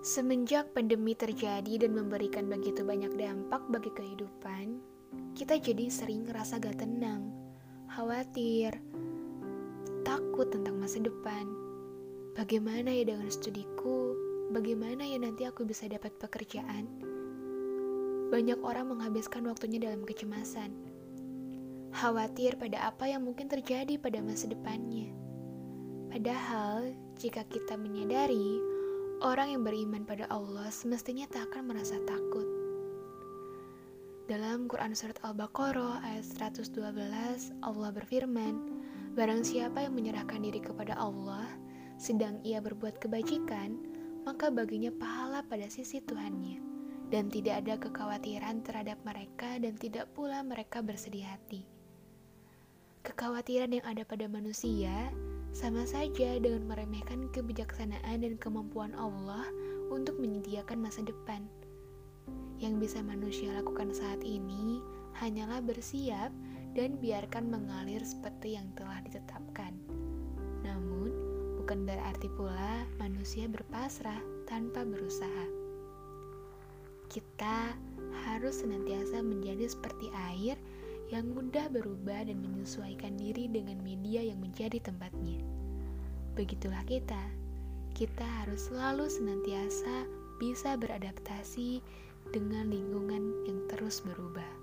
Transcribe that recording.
Semenjak pandemi terjadi dan memberikan begitu banyak dampak bagi kehidupan, kita jadi sering ngerasa gak tenang, khawatir, takut tentang masa depan. Bagaimana ya dengan studiku? Bagaimana ya nanti aku bisa dapat pekerjaan? Banyak orang menghabiskan waktunya dalam kecemasan. Khawatir pada apa yang mungkin terjadi pada masa depannya. Padahal, jika kita menyadari Orang yang beriman pada Allah semestinya tak akan merasa takut. Dalam Quran Surat Al-Baqarah ayat 112, Allah berfirman, Barang siapa yang menyerahkan diri kepada Allah, sedang ia berbuat kebajikan, maka baginya pahala pada sisi Tuhannya, dan tidak ada kekhawatiran terhadap mereka dan tidak pula mereka bersedih hati. Kekhawatiran yang ada pada manusia sama saja dengan meremehkan kebijaksanaan dan kemampuan Allah untuk menyediakan masa depan. Yang bisa manusia lakukan saat ini hanyalah bersiap dan biarkan mengalir seperti yang telah ditetapkan. Namun, bukan berarti pula manusia berpasrah tanpa berusaha. Kita harus senantiasa menjadi seperti air yang mudah berubah dan menyesuaikan diri dengan media yang menjadi tempatnya. Begitulah kita. Kita harus selalu senantiasa bisa beradaptasi dengan lingkungan yang terus berubah.